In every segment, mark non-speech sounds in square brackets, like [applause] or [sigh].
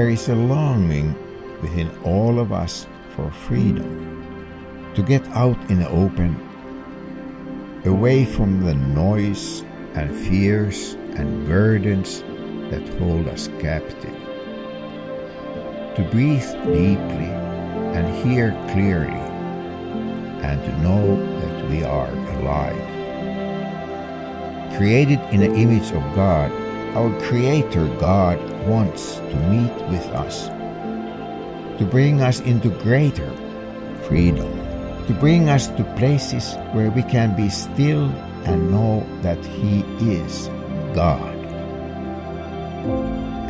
There is a longing within all of us for freedom, to get out in the open, away from the noise and fears and burdens that hold us captive, to breathe deeply and hear clearly, and to know that we are alive. Created in the image of God, our Creator God wants to meet with us, to bring us into greater freedom, to bring us to places where we can be still and know that He is God.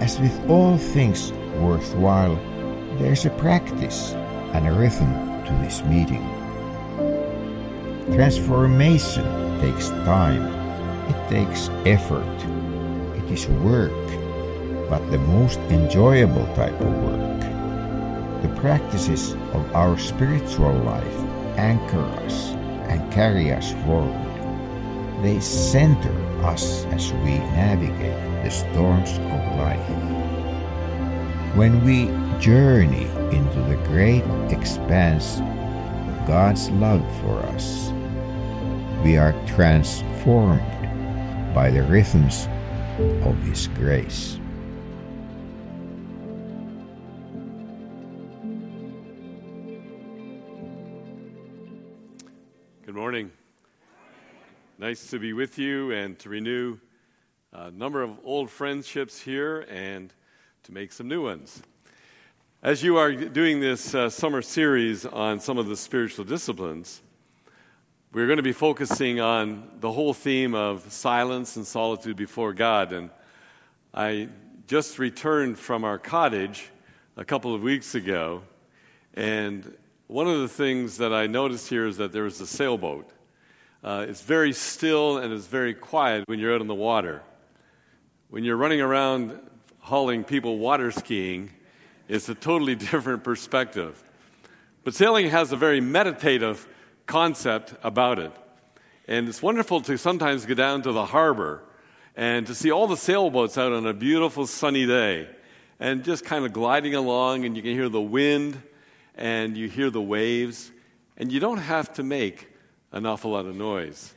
As with all things worthwhile, there's a practice and a rhythm to this meeting. Transformation takes time, it takes effort, is work, but the most enjoyable type of work. The practices of our spiritual life anchor us and carry us forward. They center us as we navigate the storms of life. When we journey into the great expanse of God's love for us, we are transformed by the rhythms of His grace. Good morning. Nice to be with you and to renew a number of old friendships here and to make some new ones. As you are doing this uh, summer series on some of the spiritual disciplines, we're going to be focusing on the whole theme of silence and solitude before God. And I just returned from our cottage a couple of weeks ago, and one of the things that I noticed here is that there was a sailboat. Uh, it's very still and it's very quiet when you're out on the water. When you're running around hauling people water skiing, it's a totally [laughs] different perspective. But sailing has a very meditative concept about it. And it's wonderful to sometimes go down to the harbor and to see all the sailboats out on a beautiful sunny day and just kind of gliding along, and you can hear the wind and you hear the waves, and you don't have to make an awful lot of noise.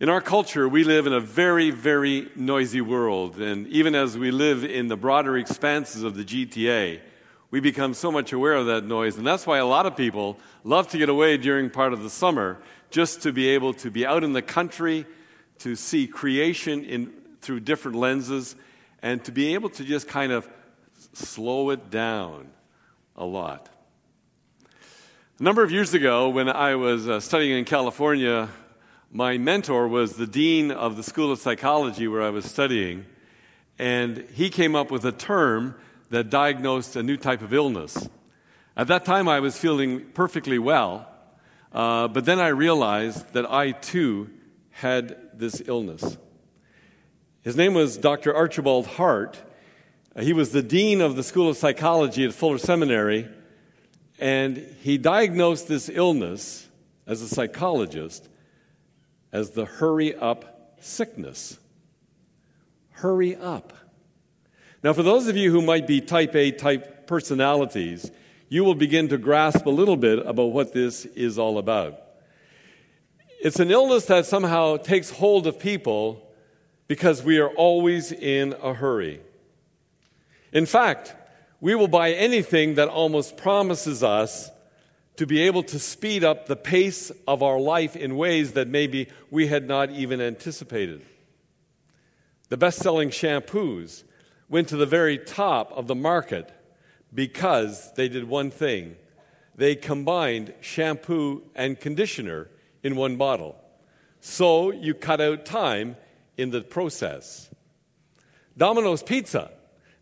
In our culture, we live in a very, very noisy world, and even as we live in the broader expanses of the GTA, we become so much aware of that noise, and that's why a lot of people love to get away during part of the summer just to be able to be out in the country, to see creation in, through different lenses, and to be able to just kind of slow it down a lot. A number of years ago, when I was uh, studying in California, my mentor was the dean of the School of Psychology where I was studying, and he came up with a term that diagnosed a new type of illness. At that time, I was feeling perfectly well, uh, but then I realized that I too had this illness. His name was Dr. Archibald Hart. He was the dean of the School of Psychology at Fuller Seminary, and he diagnosed this illness as a psychologist as the hurry up sickness. Hurry up. Now, for those of you who might be type A type personalities, you will begin to grasp a little bit about what this is all about. It's an illness that somehow takes hold of people because we are always in a hurry. In fact, we will buy anything that almost promises us to be able to speed up the pace of our life in ways that maybe we had not even anticipated. The best selling shampoos went to the very top of the market because they did one thing they combined shampoo and conditioner in one bottle. So you cut out time in the process. Domino's Pizza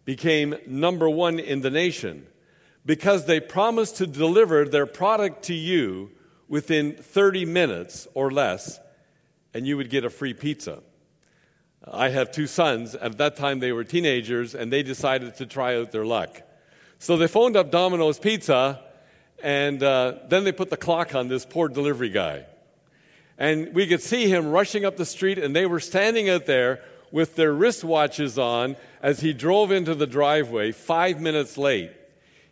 became number one in the nation because they promised to deliver their product to you within 30 minutes or less, and you would get a free pizza. I have two sons. At that time, they were teenagers, and they decided to try out their luck. So they phoned up Domino's Pizza, and uh, then they put the clock on this poor delivery guy. And we could see him rushing up the street, and they were standing out there with their wristwatches on as he drove into the driveway five minutes late.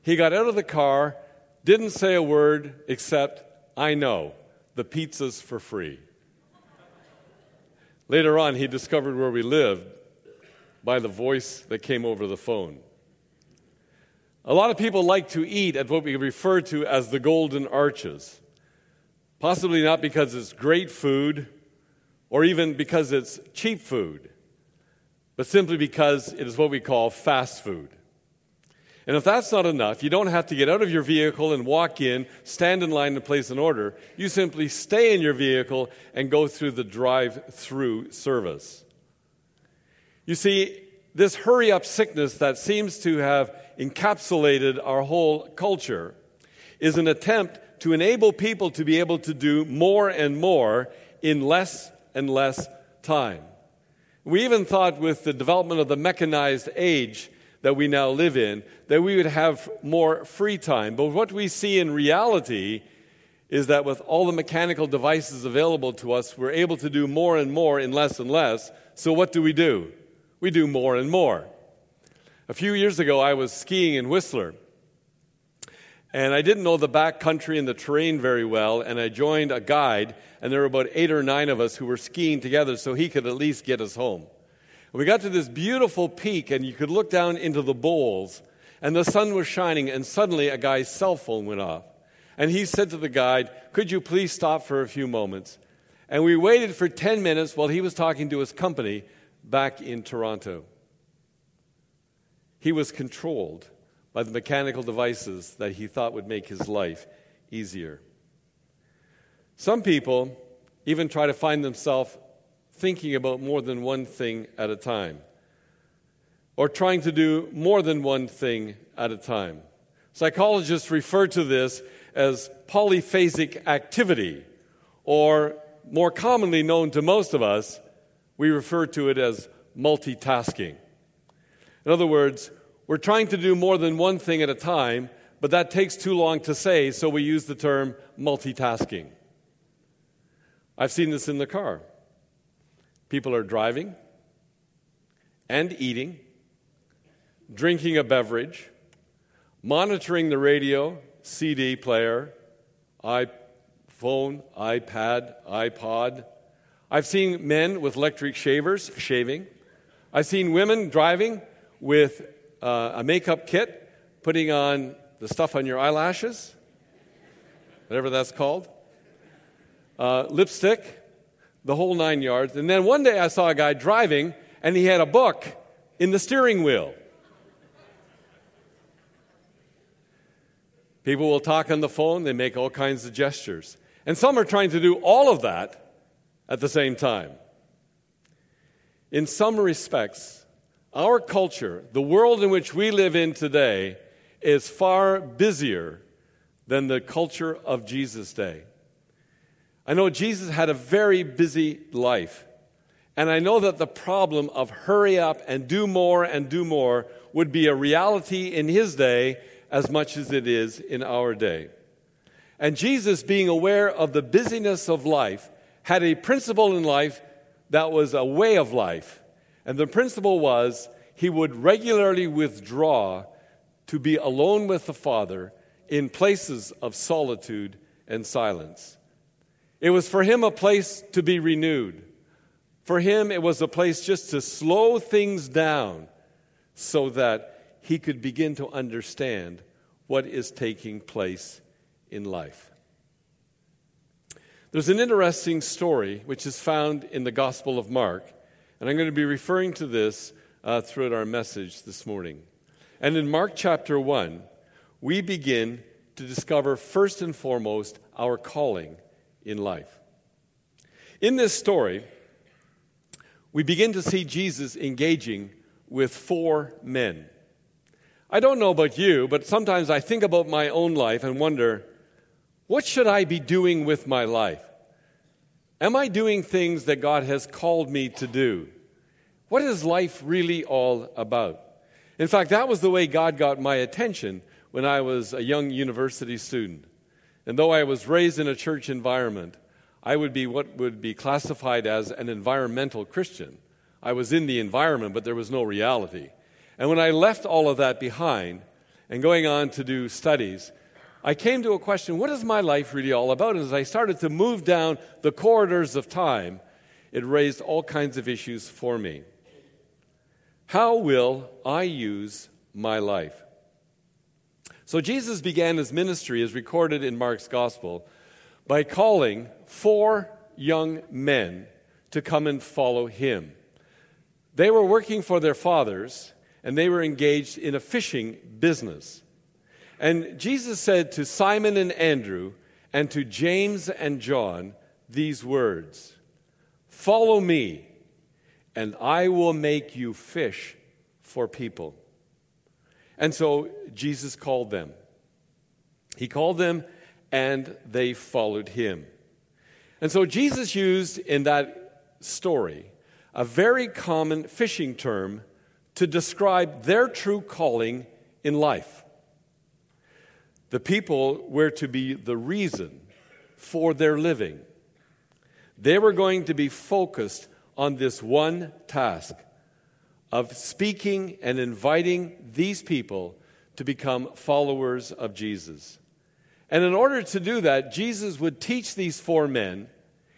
He got out of the car, didn't say a word except, I know, the pizza's for free. Later on, he discovered where we lived by the voice that came over the phone. A lot of people like to eat at what we refer to as the Golden Arches. Possibly not because it's great food or even because it's cheap food, but simply because it is what we call fast food. And if that's not enough, you don't have to get out of your vehicle and walk in, stand in line to place an order. You simply stay in your vehicle and go through the drive through service. You see, this hurry up sickness that seems to have encapsulated our whole culture is an attempt to enable people to be able to do more and more in less and less time. We even thought with the development of the mechanized age that we now live in that we would have more free time. But what we see in reality is that with all the mechanical devices available to us, we're able to do more and more in less and less. So what do we do? We do more and more. A few years ago, I was skiing in Whistler. And I didn't know the back country and the terrain very well, and I joined a guide, and there were about eight or nine of us who were skiing together so he could at least get us home. We got to this beautiful peak, and you could look down into the bowls, and the sun was shining, and suddenly a guy's cell phone went off. And he said to the guide, Could you please stop for a few moments? And we waited for 10 minutes while he was talking to his company back in Toronto. He was controlled by the mechanical devices that he thought would make his life easier. Some people even try to find themselves thinking about more than one thing at a time, or trying to do more than one thing at a time. Psychologists refer to this as polyphasic activity, or more commonly known to most of us, we refer to it as multitasking. In other words, we're trying to do more than one thing at a time, but that takes too long to say, so we use the term multitasking. I've seen this in the car. People are driving and eating, drinking a beverage, monitoring the radio, CD player, iPhone, iPad, iPod. I've seen men with electric shavers shaving. I've seen women driving with uh, a makeup kit, putting on the stuff on your eyelashes, whatever that's called, uh, lipstick, the whole nine yards. And then one day I saw a guy driving, and he had a book in the steering wheel. People will talk on the phone, they make all kinds of gestures. And some are trying to do all of that at the same time. In some respects, our culture, the world in which we live in today, is far busier than the culture of Jesus' day. I know Jesus had a very busy life. And I know that the problem of hurry up and do more and do more would be a reality in his day as much as it is in our day. And Jesus, being aware of the busyness of life, had a principle in life that was a way of life. And the principle was he would regularly withdraw to be alone with the Father in places of solitude and silence. It was for him a place to be renewed. For him, it was a place just to slow things down so that he could begin to understand what is taking place in life. There's an interesting story which is found in the Gospel of Mark, and I'm going to be referring to this uh, throughout our message this morning. And in Mark chapter 1, we begin to discover first and foremost our calling in life. In this story, we begin to see Jesus engaging with four men. I don't know about you, but sometimes I think about my own life and wonder what should I be doing with my life? Am I doing things that God has called me to do? What is life really all about? In fact, that was the way God got my attention when I was a young university student. And though I was raised in a church environment, I would be what would be classified as an environmental Christian. I was in the environment, but there was no reality. And when I left all of that behind and going on to do studies, I came to a question what is my life really all about? And as I started to move down the corridors of time, it raised all kinds of issues for me. How will I use my life? So Jesus began his ministry, as recorded in Mark's gospel, by calling four young men to come and follow him. They were working for their fathers and they were engaged in a fishing business. And Jesus said to Simon and Andrew and to James and John these words Follow me, and I will make you fish for people. And so Jesus called them. He called them, and they followed him. And so Jesus used in that story a very common fishing term to describe their true calling in life. The people were to be the reason for their living. They were going to be focused on this one task of speaking and inviting these people to become followers of Jesus. And in order to do that, Jesus would teach these four men,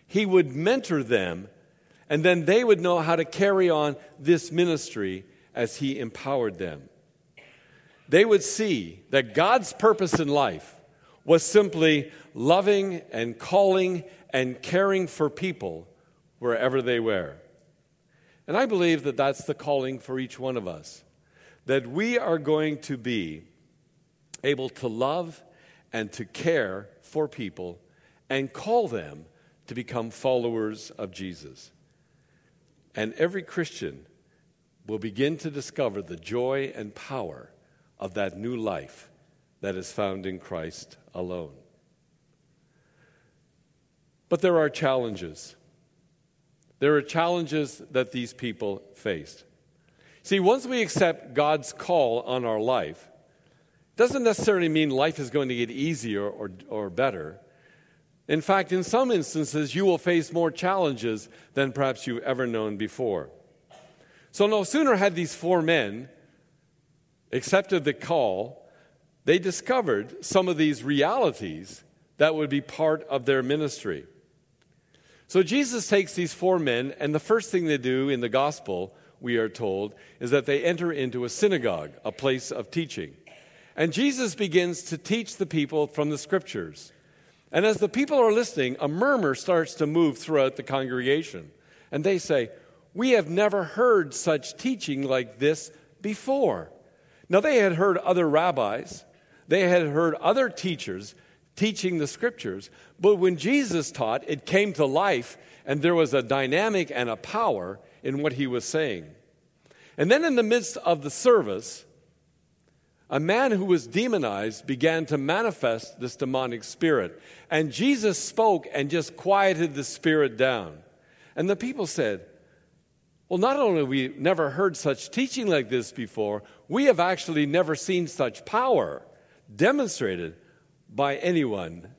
he would mentor them, and then they would know how to carry on this ministry as He empowered them. They would see that God's purpose in life was simply loving and calling and caring for people wherever they were. And I believe that that's the calling for each one of us that we are going to be able to love and to care for people and call them to become followers of Jesus. And every Christian will begin to discover the joy and power of that new life that is found in Christ alone. But there are challenges. There are challenges that these people faced. See, once we accept God's call on our life, doesn't necessarily mean life is going to get easier or, or better. In fact, in some instances, you will face more challenges than perhaps you've ever known before. So, no sooner had these four men accepted the call, they discovered some of these realities that would be part of their ministry. So, Jesus takes these four men, and the first thing they do in the gospel, we are told, is that they enter into a synagogue, a place of teaching. And Jesus begins to teach the people from the scriptures. And as the people are listening, a murmur starts to move throughout the congregation. And they say, we have never heard such teaching like this before. Now, they had heard other rabbis, they had heard other teachers teaching the scriptures, but when Jesus taught, it came to life, and there was a dynamic and a power in what he was saying. And then, in the midst of the service, a man who was demonized began to manifest this demonic spirit. And Jesus spoke and just quieted the spirit down. And the people said, well, not only have we never heard such teaching like this before, we have actually never seen such power demonstrated by anyone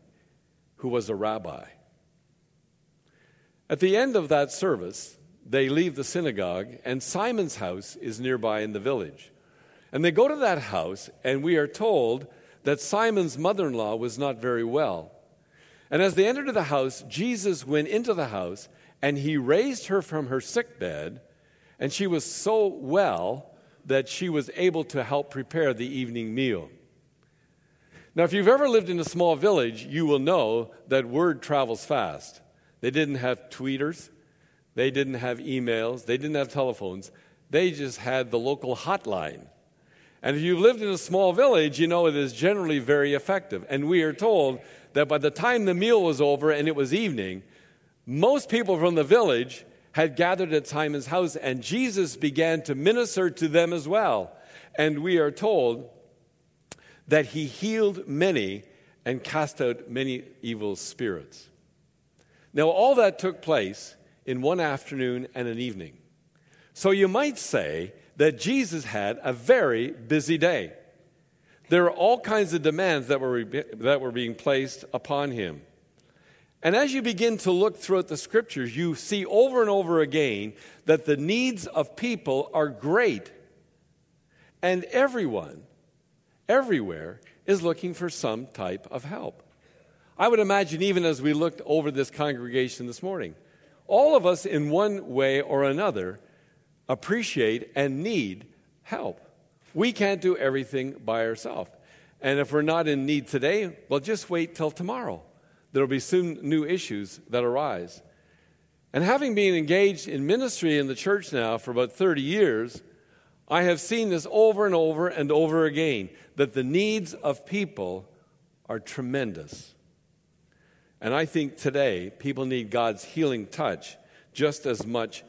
who was a rabbi. At the end of that service, they leave the synagogue, and Simon's house is nearby in the village. And they go to that house, and we are told that Simon's mother in law was not very well. And as they entered the house, Jesus went into the house and he raised her from her sick bed, and she was so well that she was able to help prepare the evening meal. Now, if you've ever lived in a small village, you will know that word travels fast. They didn't have tweeters, they didn't have emails, they didn't have telephones, they just had the local hotline. And if you've lived in a small village, you know it is generally very effective. And we are told that by the time the meal was over and it was evening, most people from the village had gathered at Simon's house, and Jesus began to minister to them as well. And we are told that he healed many and cast out many evil spirits. Now, all that took place in one afternoon and an evening. So you might say that Jesus had a very busy day. There are all kinds of demands that were, that were being placed upon him. And as you begin to look throughout the scriptures, you see over and over again that the needs of people are great. And everyone, everywhere, is looking for some type of help. I would imagine, even as we looked over this congregation this morning, all of us, in one way or another, appreciate and need help. We can't do everything by ourselves. And if we're not in need today, well, just wait till tomorrow. There will be soon new issues that arise. And having been engaged in ministry in the church now for about 30 years, I have seen this over and over and over again that the needs of people are tremendous. And I think today people need God's healing touch just as much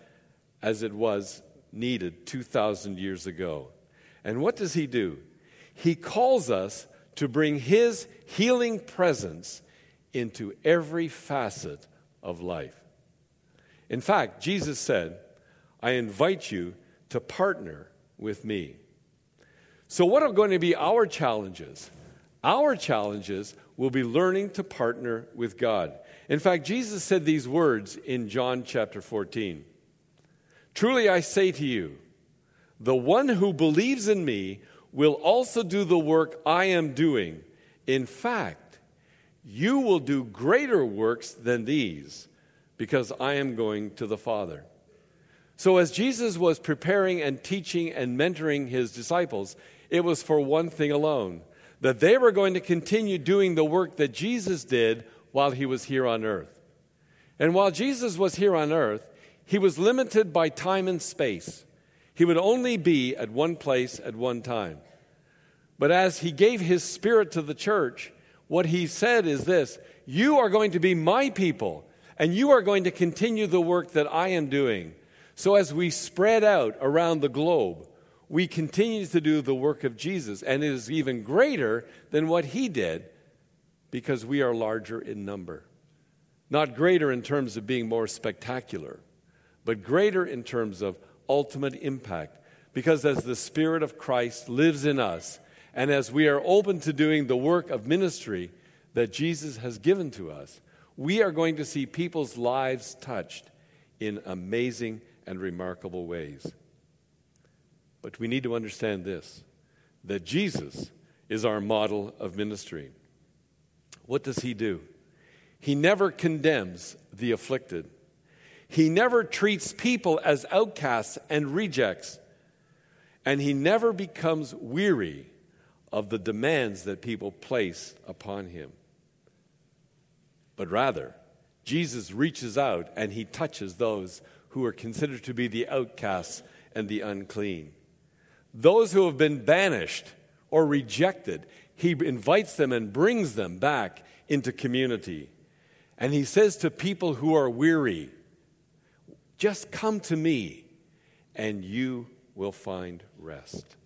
as it was needed 2,000 years ago. And what does He do? He calls us to bring His healing presence into every facet of life. In fact, Jesus said, I invite you to partner with me. So, what are going to be our challenges? Our challenges will be learning to partner with God. In fact, Jesus said these words in John chapter 14 Truly I say to you, the one who believes in me will also do the work I am doing. In fact, you will do greater works than these because I am going to the Father. So, as Jesus was preparing and teaching and mentoring his disciples, it was for one thing alone that they were going to continue doing the work that Jesus did while he was here on earth. And while Jesus was here on earth, he was limited by time and space. He would only be at one place at one time. But as he gave his spirit to the church, what he said is this You are going to be my people, and you are going to continue the work that I am doing. So as we spread out around the globe, we continue to do the work of Jesus, and it is even greater than what he did because we are larger in number. Not greater in terms of being more spectacular, but greater in terms of ultimate impact. Because as the Spirit of Christ lives in us, and as we are open to doing the work of ministry that Jesus has given to us, we are going to see people's lives touched in amazing and remarkable ways. But we need to understand this that Jesus is our model of ministry. What does he do? He never condemns the afflicted. He never treats people as outcasts and rejects. And he never becomes weary of the demands that people place upon him. But rather, Jesus reaches out and he touches those who are considered to be the outcasts and the unclean. Those who have been banished or rejected, he invites them and brings them back into community. And he says to people who are weary, just come to me and you will find rest.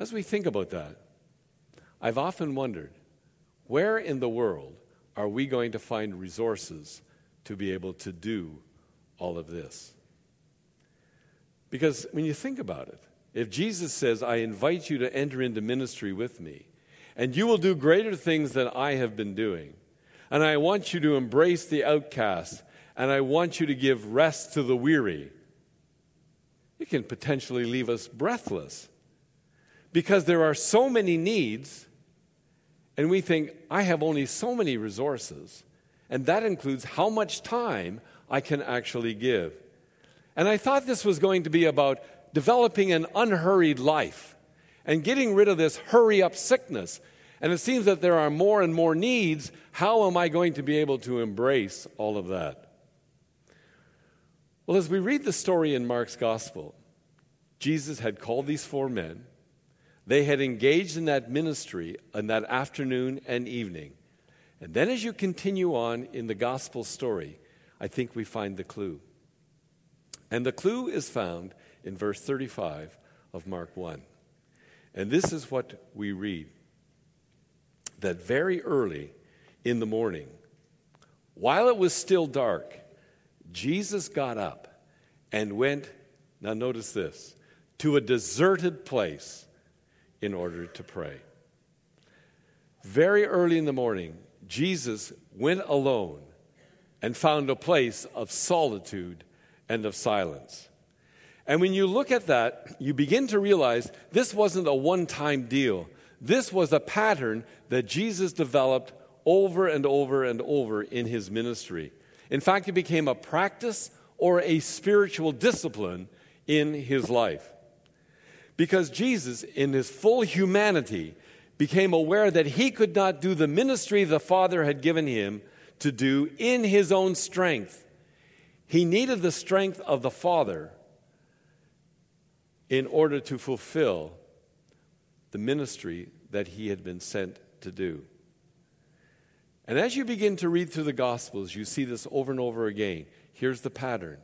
As we think about that, I've often wondered where in the world are we going to find resources to be able to do all of this? Because when you think about it, if Jesus says, I invite you to enter into ministry with me, and you will do greater things than I have been doing, and I want you to embrace the outcast, and I want you to give rest to the weary, it can potentially leave us breathless. Because there are so many needs, and we think, I have only so many resources, and that includes how much time I can actually give. And I thought this was going to be about developing an unhurried life and getting rid of this hurry up sickness. And it seems that there are more and more needs. How am I going to be able to embrace all of that? Well, as we read the story in Mark's gospel, Jesus had called these four men. They had engaged in that ministry on that afternoon and evening. And then, as you continue on in the gospel story, I think we find the clue. And the clue is found in verse 35 of Mark 1. And this is what we read that very early in the morning, while it was still dark, Jesus got up and went, now notice this, to a deserted place in order to pray. Very early in the morning, Jesus went alone and found a place of solitude and of silence. And when you look at that, you begin to realize this wasn't a one time deal. This was a pattern that Jesus developed over and over and over in his ministry. In fact, it became a practice or a spiritual discipline in his life. Because Jesus, in his full humanity, became aware that he could not do the ministry the Father had given him to do in his own strength. He needed the strength of the Father in order to fulfill the ministry that he had been sent to do. And as you begin to read through the Gospels, you see this over and over again. Here's the pattern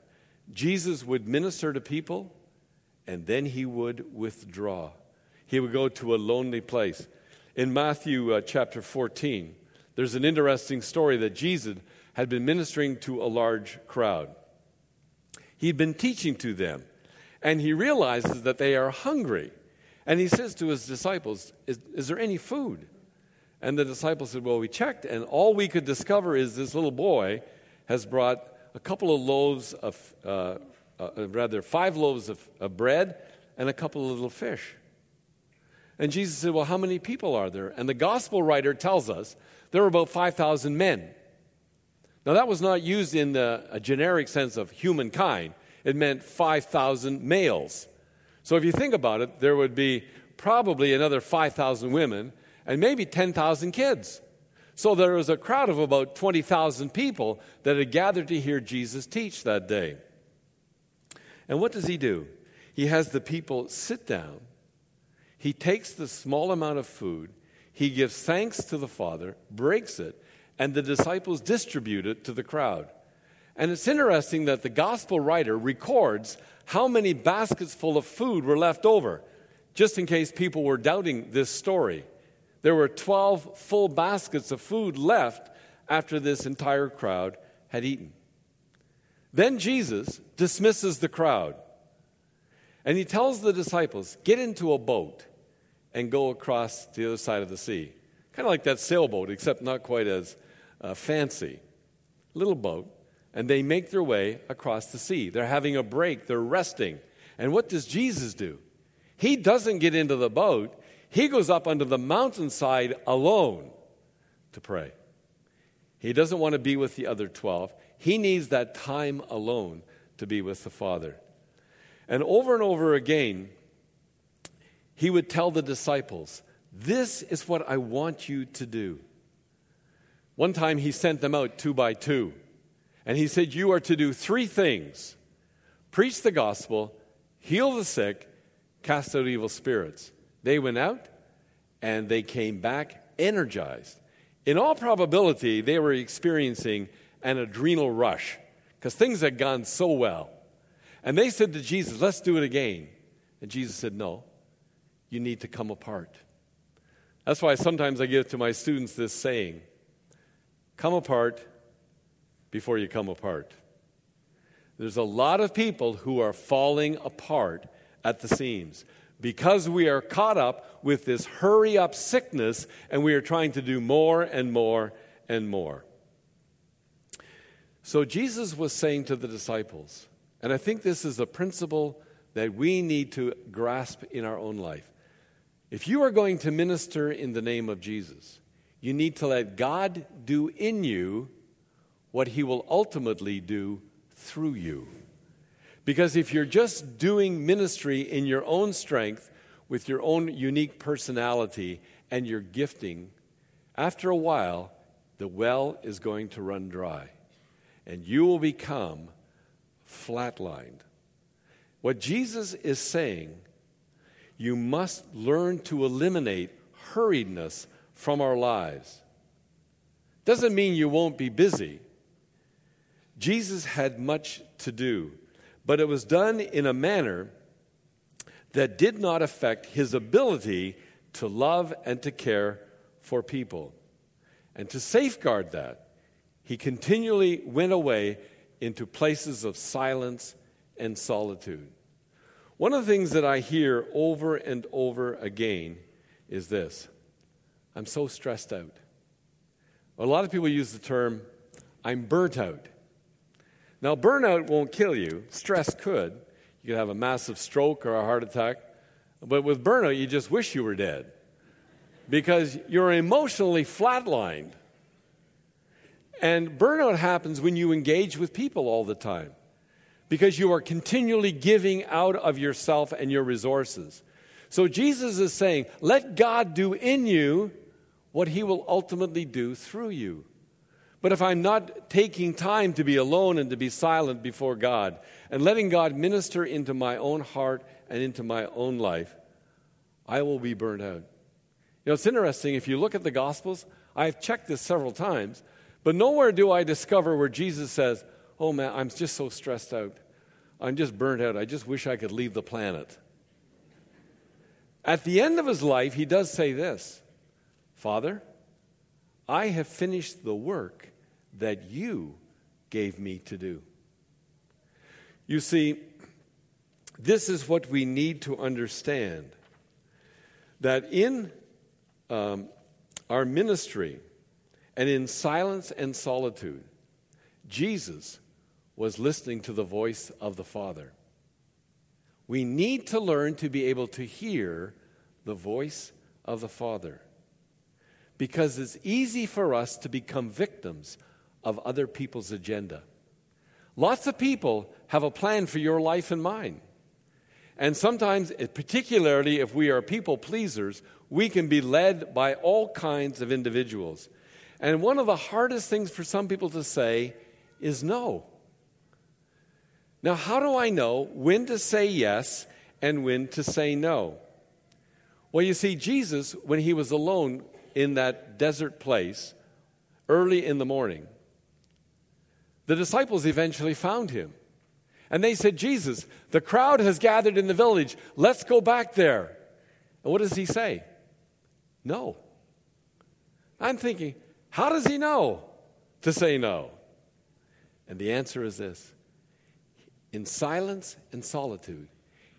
Jesus would minister to people, and then he would withdraw. He would go to a lonely place. In Matthew uh, chapter 14, there's an interesting story that Jesus had been ministering to a large crowd. He'd been teaching to them, and he realizes that they are hungry. And he says to his disciples, Is, is there any food? And the disciples said, Well, we checked, and all we could discover is this little boy has brought a couple of loaves of, uh, uh, rather, five loaves of, of bread and a couple of little fish. And Jesus said, Well, how many people are there? And the gospel writer tells us there were about 5,000 men. Now, that was not used in the, a generic sense of humankind, it meant 5,000 males. So if you think about it, there would be probably another 5,000 women and maybe 10,000 kids. So there was a crowd of about 20,000 people that had gathered to hear Jesus teach that day. And what does he do? He has the people sit down. He takes the small amount of food, he gives thanks to the Father, breaks it, and the disciples distribute it to the crowd. And it's interesting that the gospel writer records how many baskets full of food were left over, just in case people were doubting this story. There were 12 full baskets of food left after this entire crowd had eaten. Then Jesus dismisses the crowd and he tells the disciples, Get into a boat and go across the other side of the sea. Kind of like that sailboat, except not quite as uh, fancy. Little boat. And they make their way across the sea. They're having a break, they're resting. And what does Jesus do? He doesn't get into the boat, he goes up onto the mountainside alone to pray. He doesn't want to be with the other 12. He needs that time alone to be with the Father. And over and over again, he would tell the disciples, This is what I want you to do. One time he sent them out two by two, and he said, You are to do three things preach the gospel, heal the sick, cast out evil spirits. They went out and they came back energized. In all probability, they were experiencing an adrenal rush because things had gone so well. And they said to Jesus, Let's do it again. And Jesus said, No, you need to come apart. That's why sometimes I give to my students this saying come apart before you come apart. There's a lot of people who are falling apart at the seams because we are caught up with this hurry up sickness and we are trying to do more and more and more. So Jesus was saying to the disciples, and I think this is a principle that we need to grasp in our own life. If you are going to minister in the name of Jesus, you need to let God do in you what he will ultimately do through you. Because if you're just doing ministry in your own strength, with your own unique personality and your gifting, after a while, the well is going to run dry and you will become flatlined. What Jesus is saying, you must learn to eliminate hurriedness from our lives. Doesn't mean you won't be busy. Jesus had much to do but it was done in a manner that did not affect his ability to love and to care for people. And to safeguard that, he continually went away into places of silence and solitude. One of the things that I hear over and over again is this I'm so stressed out. A lot of people use the term, I'm burnt out. Now, burnout won't kill you, stress could. You could have a massive stroke or a heart attack. But with burnout, you just wish you were dead because you're emotionally flatlined. And burnout happens when you engage with people all the time because you are continually giving out of yourself and your resources. So Jesus is saying, let God do in you what he will ultimately do through you. But if I'm not taking time to be alone and to be silent before God and letting God minister into my own heart and into my own life, I will be burned out. You know, it's interesting. If you look at the Gospels, I've checked this several times, but nowhere do I discover where Jesus says, Oh man, I'm just so stressed out. I'm just burnt out. I just wish I could leave the planet. At the end of his life, he does say this Father, I have finished the work that you gave me to do. You see, this is what we need to understand that in um, our ministry and in silence and solitude, Jesus was listening to the voice of the Father. We need to learn to be able to hear the voice of the Father because it's easy for us to become victims of other people's agenda. Lots of people have a plan for your life and mine. And sometimes, eh, particularly if we are people pleasers, we can be led by all kinds of individuals. And one of the hardest things for some people to say is no. Now, how do I know when to say yes and when to say no? Well, you see, Jesus, when he was alone in that desert place early in the morning, the disciples eventually found him. And they said, Jesus, the crowd has gathered in the village. Let's go back there. And what does he say? No. I'm thinking, how does he know to say no? And the answer is this in silence and solitude,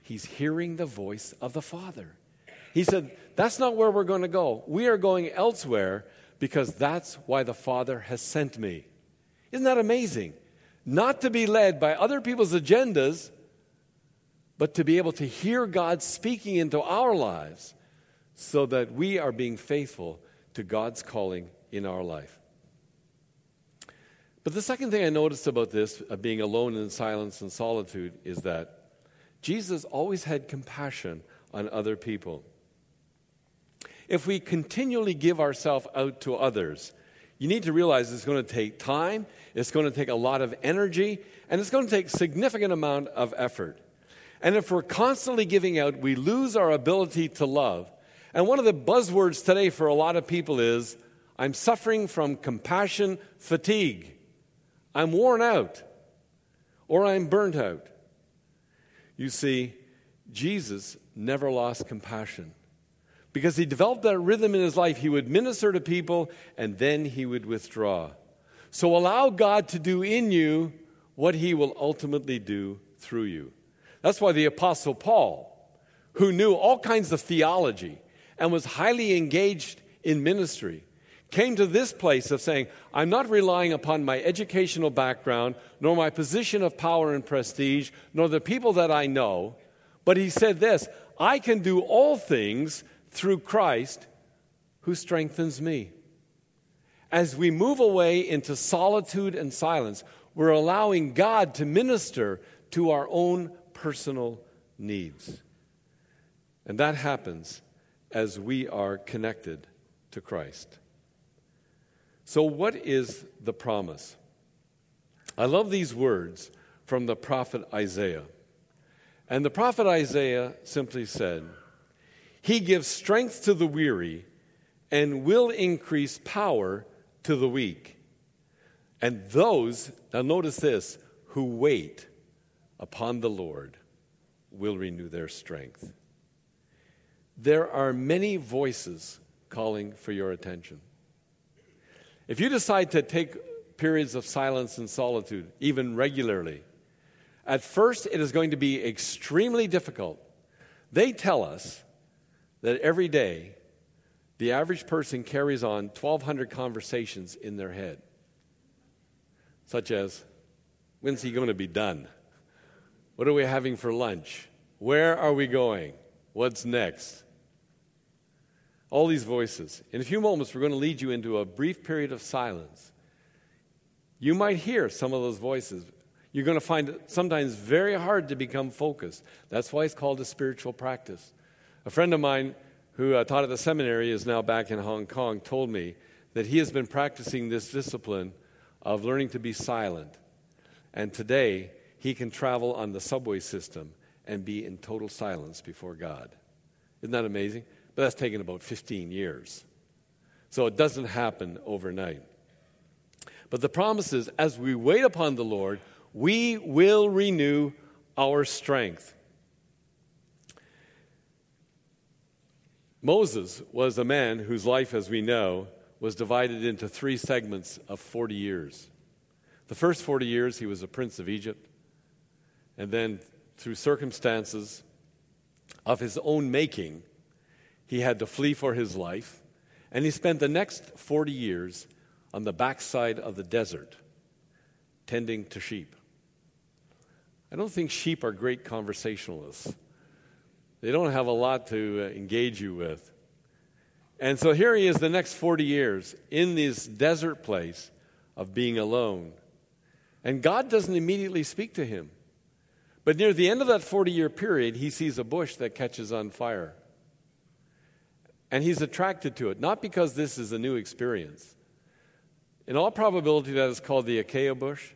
he's hearing the voice of the Father. He said, That's not where we're going to go. We are going elsewhere because that's why the Father has sent me. Isn't that amazing? Not to be led by other people's agendas, but to be able to hear God speaking into our lives so that we are being faithful to God's calling in our life. But the second thing I noticed about this, of being alone in silence and solitude, is that Jesus always had compassion on other people. If we continually give ourselves out to others, you need to realize it's going to take time, it's going to take a lot of energy, and it's going to take significant amount of effort. And if we're constantly giving out, we lose our ability to love. And one of the buzzwords today for a lot of people is I'm suffering from compassion fatigue. I'm worn out or I'm burnt out. You see, Jesus never lost compassion because he developed that rhythm in his life. He would minister to people and then he would withdraw. So allow God to do in you what he will ultimately do through you. That's why the Apostle Paul, who knew all kinds of theology and was highly engaged in ministry, came to this place of saying, I'm not relying upon my educational background, nor my position of power and prestige, nor the people that I know. But he said this I can do all things through Christ who strengthens me. As we move away into solitude and silence, we're allowing God to minister to our own personal needs. And that happens as we are connected to Christ. So, what is the promise? I love these words from the prophet Isaiah. And the prophet Isaiah simply said, He gives strength to the weary and will increase power to the weak. And those, now notice this, who wait upon the Lord will renew their strength. There are many voices calling for your attention. If you decide to take periods of silence and solitude, even regularly, at first it is going to be extremely difficult. They tell us that every day the average person carries on 1,200 conversations in their head, such as, when's he going to be done? What are we having for lunch? Where are we going? What's next? All these voices. In a few moments, we're going to lead you into a brief period of silence. You might hear some of those voices. You're going to find it sometimes very hard to become focused. That's why it's called a spiritual practice. A friend of mine who uh, taught at the seminary is now back in Hong Kong told me that he has been practicing this discipline of learning to be silent. And today, he can travel on the subway system and be in total silence before God. Isn't that amazing? But that's taken about 15 years. So it doesn't happen overnight. But the promise is as we wait upon the Lord, we will renew our strength. Moses was a man whose life, as we know, was divided into three segments of 40 years. The first 40 years, he was a prince of Egypt. And then, through circumstances of his own making, he had to flee for his life. And he spent the next 40 years on the backside of the desert, tending to sheep. I don't think sheep are great conversationalists. They don't have a lot to uh, engage you with. And so here he is the next 40 years in this desert place of being alone. And God doesn't immediately speak to him. But near the end of that 40 year period, he sees a bush that catches on fire. And he's attracted to it, not because this is a new experience. In all probability, that is called the acacia bush.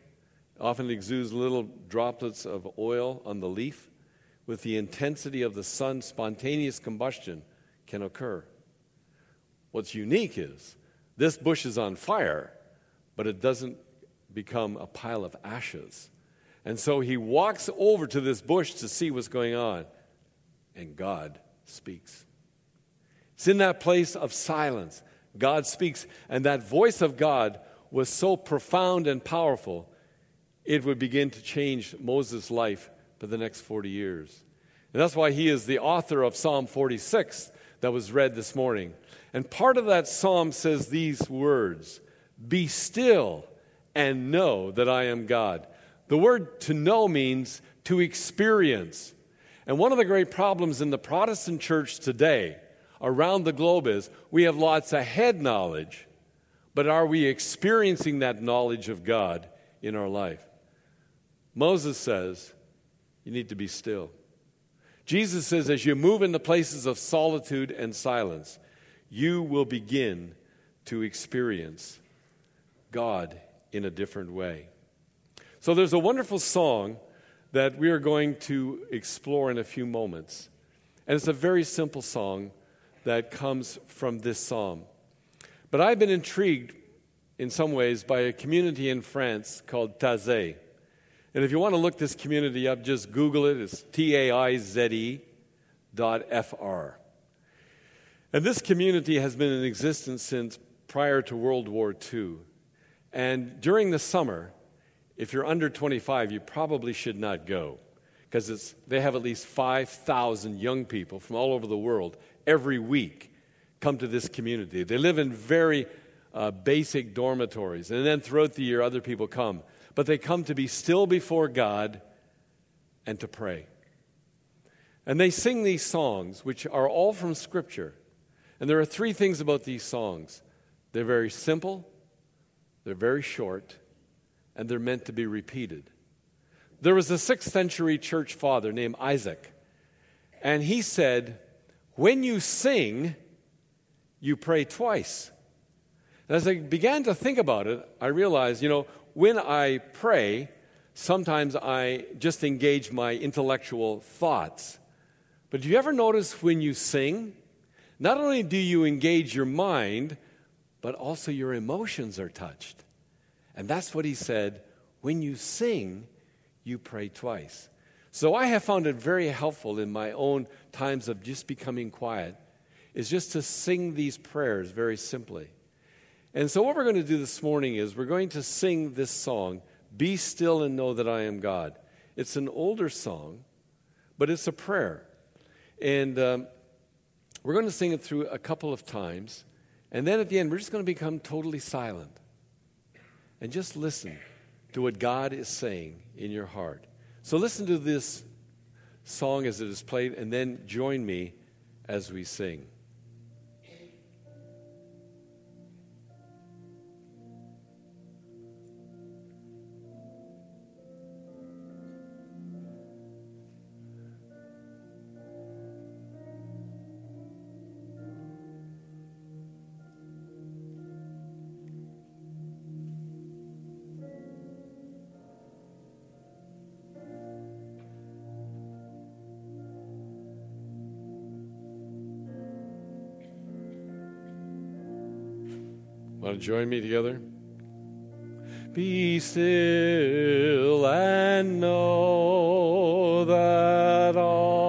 It often exudes little droplets of oil on the leaf with the intensity of the sun, spontaneous combustion can occur. What's unique is this bush is on fire, but it doesn't become a pile of ashes. And so he walks over to this bush to see what's going on, and God speaks. It's in that place of silence. God speaks, and that voice of God was so profound and powerful, it would begin to change Moses' life for the next 40 years. And that's why he is the author of Psalm 46 that was read this morning. And part of that psalm says these words Be still and know that I am God. The word to know means to experience. And one of the great problems in the Protestant church today around the globe is we have lots of head knowledge, but are we experiencing that knowledge of God in our life? Moses says, you need to be still. Jesus says, as you move into places of solitude and silence, you will begin to experience God in a different way. So there's a wonderful song that we are going to explore in a few moments. And it's a very simple song that comes from this psalm. But I've been intrigued in some ways by a community in France called Taizé. And if you want to look this community up, just Google it. It's T A I Z E dot F R. And this community has been in existence since prior to World War II. And during the summer, if you're under 25, you probably should not go because they have at least 5,000 young people from all over the world every week come to this community. They live in very uh, basic dormitories, and then throughout the year, other people come but they come to be still before God and to pray. And they sing these songs, which are all from Scripture. And there are three things about these songs they're very simple, they're very short, and they're meant to be repeated. There was a sixth century church father named Isaac, and he said, When you sing, you pray twice. And as I began to think about it, I realized, you know, when I pray, sometimes I just engage my intellectual thoughts. But do you ever notice when you sing, not only do you engage your mind, but also your emotions are touched? And that's what he said when you sing, you pray twice. So I have found it very helpful in my own times of just becoming quiet, is just to sing these prayers very simply. And so, what we're going to do this morning is we're going to sing this song, Be Still and Know That I Am God. It's an older song, but it's a prayer. And um, We're going to sing it through a couple of times, and then at the end, we're just going to become totally silent and just listen to what God is saying in your heart. So listen to this song as it is played, and then join me as we sing. To join me together? Be still and know that I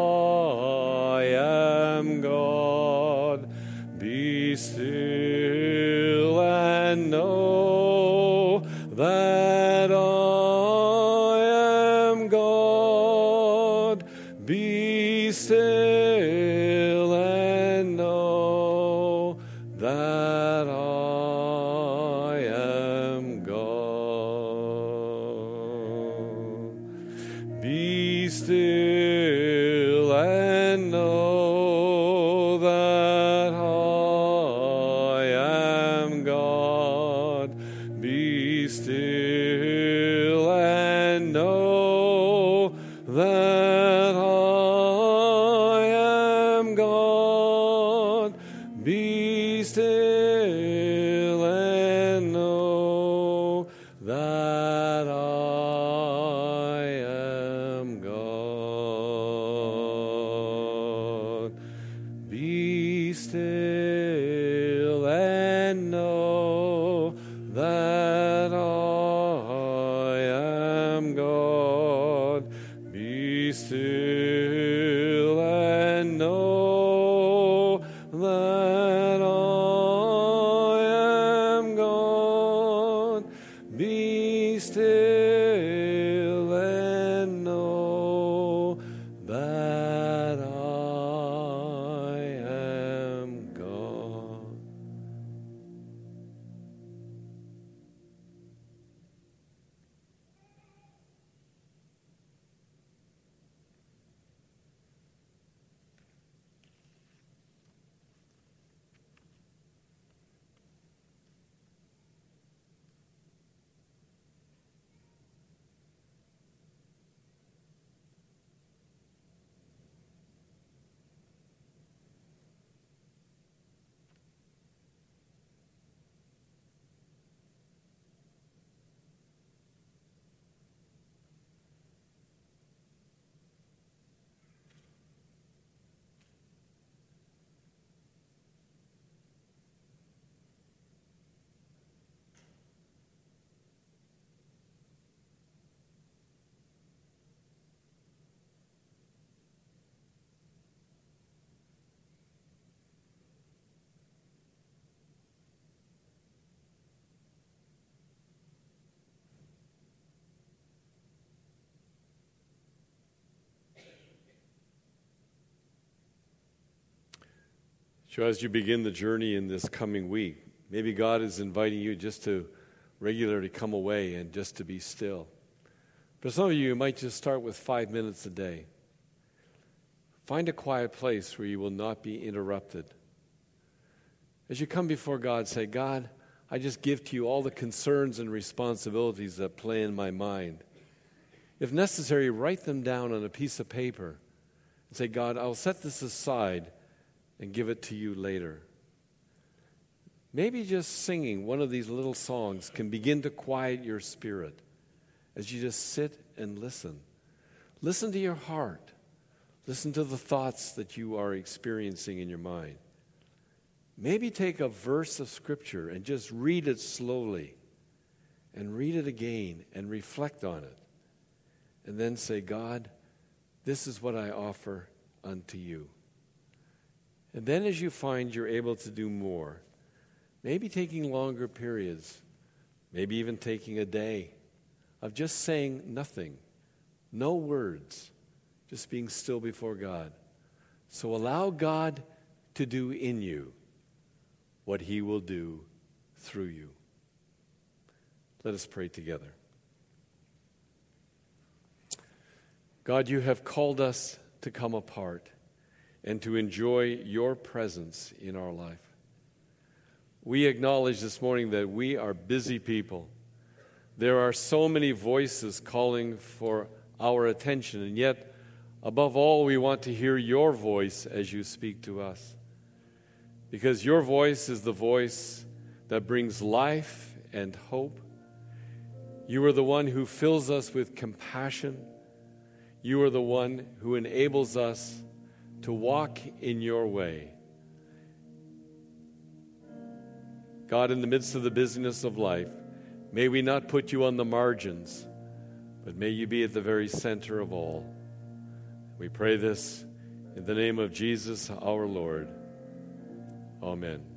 So, as you begin the journey in this coming week, maybe God is inviting you just to regularly come away and just to be still. For some of you, you might just start with five minutes a day. Find a quiet place where you will not be interrupted. As you come before God, say, God, I just give to you all the concerns and responsibilities that play in my mind. If necessary, write them down on a piece of paper and say, God, I'll set this aside and give it to you later. Maybe just singing one of these little songs can begin to quiet your spirit as you just sit and listen. Listen to your heart. Listen to the thoughts that you are experiencing in your mind. Maybe take a verse of Scripture and just read it slowly and read it again and reflect on it. And then say, God, this is what I offer unto you. And then, as you find you're able to do more, maybe taking longer periods, maybe even taking a day of just saying nothing, no words, just being still before God. So allow God to do in you what he will do through you. Let us pray together. God, you have called us to come apart and to enjoy your presence in our life. We acknowledge this morning that we are busy people. There are so many voices calling for our attention, and yet, above all, we want to hear your voice as you speak to us. Because your voice is the voice that brings life and hope. You are the one who fills us with compassion. You are the one who enables us to walk in your way. God, in the midst of the busyness of life, may we not put you on the margins, but may you be at the very center of all. We pray this in the name of Jesus our Lord. Amen.